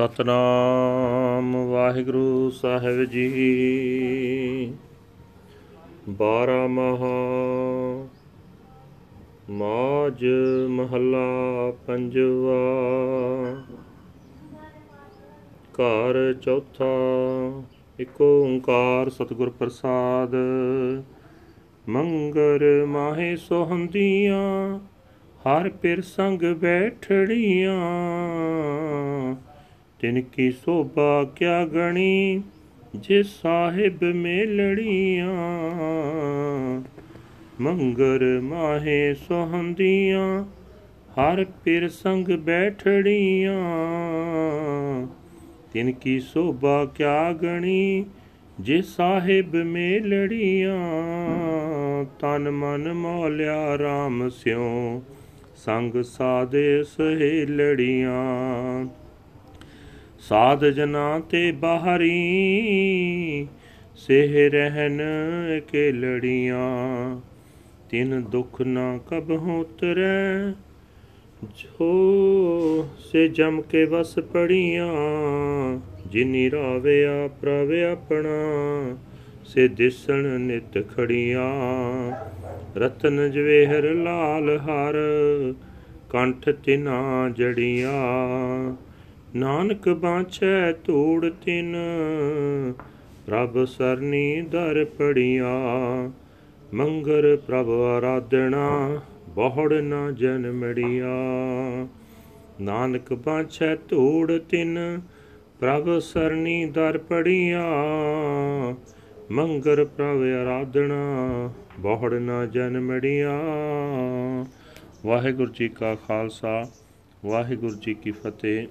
ਸਤਨਾਮ ਵਾਹਿਗੁਰੂ ਸਾਹਿਬ ਜੀ। ਬਾਰਾ ਮਹਾ ਮਾਜ ਮਹੱਲਾ ਪੰਜਵਾ। ਘਰ ਚੌਥਾ, ਇੱਕ ਓੰਕਾਰ ਸਤਿਗੁਰ ਪ੍ਰਸਾਦ। ਮੰਗਰ ਮਾਹੇ ਸੋਹੰਦੀਆਂ, ਹਰ ਪਿਰ ਸੰਗ ਬੈਠੜੀਆਂ। ਤਿਨ ਕੀ ਸੋਭਾ ਕਿਆ ਗਣੀ, ਜੇ ਸਾਹਿਬ ਮੇਲੜੀਆਂ ਮੰਗਰ ਮਾਹੇ ਸੋਹੰਦੀਆਂ, ਹਰ ਪਿਰ ਸੰਗ ਬੈਠੜੀਆਂ ਤਿਨ ਕੀ ਸੋਭਾ ਕਿਆ ਗਣੀ, ਜੇ ਸਾਹਿਬ ਮੇਲੜੀਆਂ ਤਨ ਮਨ ਮੋਲਿਆ RAM ਸਿਉ, ਸੰਗ ਸਾਦੇ ਸਹੇਲੜੀਆਂ। ਸਾਧ ਜਨਾ ਤੇ ਬਾਹਰੀ, ਸੇਹ ਰਹਿਨ ਕੇ ਲੜੀਆਂ ਤਿਨ ਦੁਖ ਨਾ ਕਬਹੁ ਉਤਰੈ ਜੋ ਸੇ ਜਮ ਕੇ ਵਸ ਪੜੀਆਂ। ਜਿਨੀ ਰਾਵਿਆ ਪ੍ਰਭ ਆਪਣਾ, ਸੇ ਦਿਸਣ ਨਿਤ ਖੜੀਆਂ। ਰਤਨ ਜਵੇਹਰ ਲਾਲ ਹਰ, ਕੰਠ ਤਿਨਾ ਜੜੀਆਂ। ਨਾਨਕ ਬਾਛੈ ਧੂੜ ਤਿਨ, ਪ੍ਰਭ ਸਰਨੀ ਦਰ ਪੜੀਆਂ। ਮੰਗਰ ਪ੍ਰਭ ਆਰਾਧਣਾ, ਬਹੁੜ ਨਾ ਜਨਮੜੀਆਂ ਨਾਨਕ ਬਾਛੈ ਧੂੜ ਤਿਨ, ਪ੍ਰਭ ਸਰਨੀ ਦਰ ਪੜੀਆਂ। ਮੰਗਰ ਪ੍ਰਭ ਆਰਾਧਣਾ, ਬਹੁੜ ਨਾ ਜਨਮੜੀਆਂ ਵਾਹਿਗੁਰੂ ਜੀ ਕਾ ਖਾਲਸਾ। ਵਾਹਿਗੁਰੂ ਜੀ ਕੀ ਫਤਿਹ।